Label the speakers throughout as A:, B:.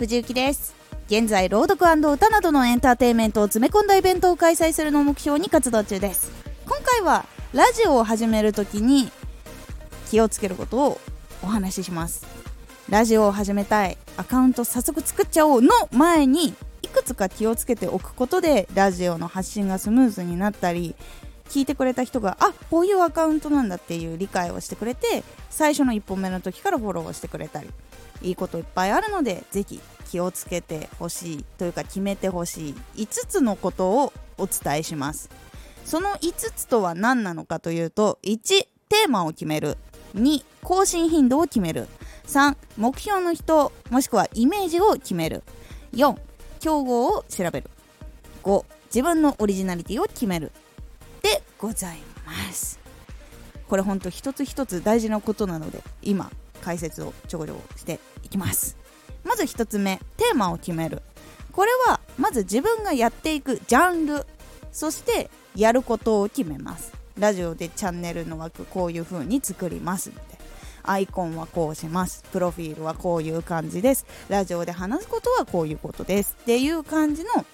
A: 藤幸です。現在朗読歌などのエンターテインメントを詰め込んだイベントを開催するのを目標に活動中です。今回はラジオを始めるときに気をつけることをお話しします。ラジオを始めたいアカウント早速作っちゃおうの前にいくつか気をつけておくことでラジオの発信がスムーズになったり聞いてくれた人があこういうアカウントなんだっていう理解をしてくれて最初の1本目の時からフォローをしてくれたりいいこといっぱいあるのでぜひ気をつけてほしいというか決めてほしい。5つのことをお伝えします。その5つとは何なのかというと1テーマを決める。2更新頻度を決める。3目標の人もしくはイメージを決める。4競合を調べる。5自分のオリジナリティを決める。でございます。これほんと一つ一つ大事なことなので今解説をちょこちょこしていきます。まず1つ目テーマを決める。これはまず自分がやっていくジャンルそしてやることを決めます。ラジオでチャンネルの枠こういう風に作ります。ってアイコンはこうします。プロフィールはこういう感じです。ラジオで話すことはこういうことです。っていう感じの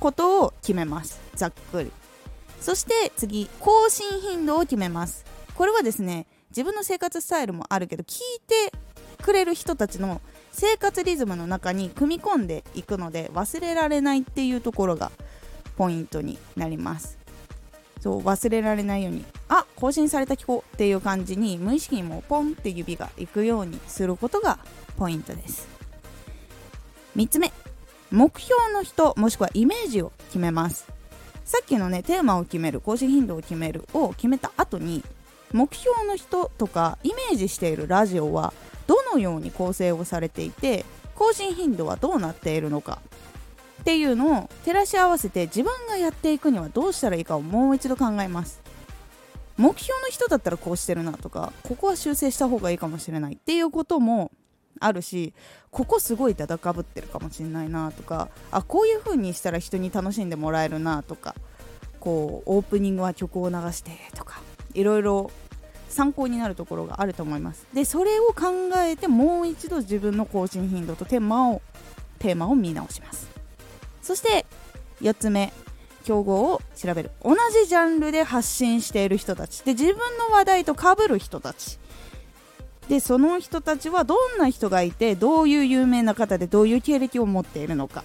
A: ことを決めます。ざっくり。そして次更新頻度を決めます。これはですね自分の生活スタイルもあるけど聞いてくれる人たちの生活リズムの中に組み込んでいくので忘れられないっていうところがポイントになります。そう忘れられないようにあ更新された聞こうっていう感じに無意識にもポンって指がいくようにすることがポイントです。3つ目目標の人もしくはイメージを決めます。さっきのねテーマを決める更新頻度を決めるを決めた後に目標の人とかイメージしているラジオはのように構成をされていて更新頻度はどうなっているのか。っていうのを照らし合わせて自分がやっていくにはどうしたらいいかをもう一度考えます。目標の人だったらこうしてるなとかここは修正した方がいいかもしれないっていうこともあるしここすごいだだかぶってるかもしれないなとかあこういう風にしたら人に楽しんでもらえるなとかこうオープニングは曲を流してとかいろいろ参考になるところがあると思います。でそれを考えてもう一度自分の更新頻度とテーマをテーマを見直します。そして4つ目競合を調べる。同じジャンルで発信している人たち。で自分の話題とかぶる人たち。でその人たちはどんな人がいてどういう有名な方でどういう経歴を持っているのか。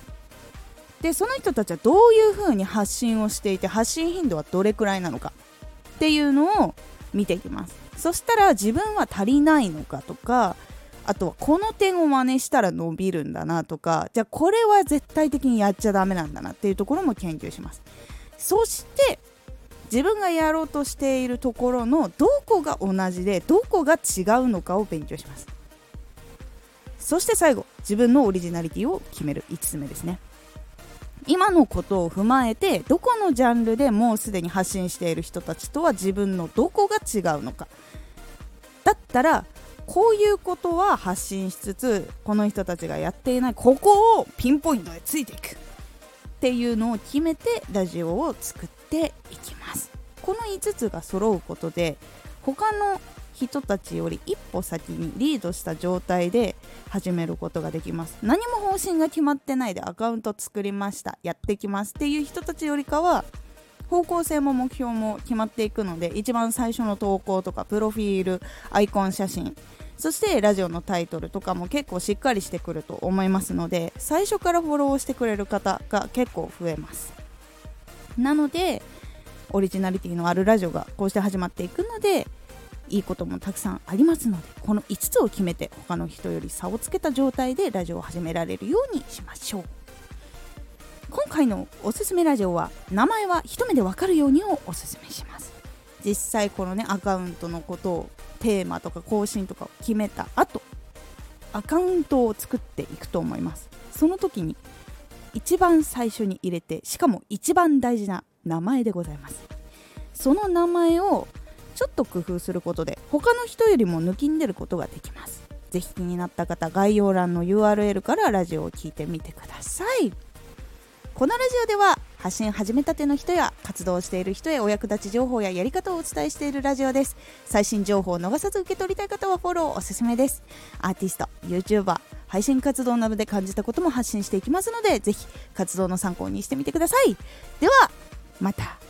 A: でその人たちはどういうふうに発信をしていて発信頻度はどれくらいなのか。っていうのを見ていきます。そしたら自分は足りないのかとかあとはこの点を真似したら伸びるんだなとかじゃあこれは絶対的にやっちゃダメなんだなっていうところも研究します。そして自分がやろうとしているところのどこが同じでどこが違うのかを勉強します。そして最後自分のオリジナリティを決める5つ目ですね。今のことを踏まえてどこのジャンルでもうすでに発信している人たちとは自分のどこが違うのか。だったらこういうことは発信しつつこの人たちがやっていないここをピンポイントでついていく。っていうのを決めてラジオを作っていきます。この5つが揃うことで他の人たちより一歩先にリードした状態で始めることができます。何も方針が決まってないでアカウント作りました。やってきますっていう人たちよりかは方向性も目標も決まっていくので一番最初の投稿とかプロフィールアイコン写真そしてラジオのタイトルとかも結構しっかりしてくると思いますので最初からフォローしてくれる方が結構増えます。なのでオリジナリティのあるラジオがこうして始まっていくのでいいこともたくさんありますのでこの5つを決めて他の人より差をつけた状態でラジオを始められるようにしましょう。今回のおすすめラジオは名前は一目でわかるようにをおすすめします。実際このねアカウントのことをテーマとか更新とかを決めた後アカウントを作っていくと思います。その時に一番最初に入れてしかも一番大事な名前でございます。その名前をちょっと工夫することで他の人よりも抜きんでることができます。ぜひ気になった方概要欄の URL からラジオを聴いてみてください。このラジオでは発信始めたての人や活動している人へお役立ち情報ややり方をお伝えしているラジオです。最新情報を逃さず受け取りたい方はフォローおすすめです。アーティスト YouTuber 配信活動などで感じたことも発信していきますのでぜひ活動の参考にしてみてください。ではまた。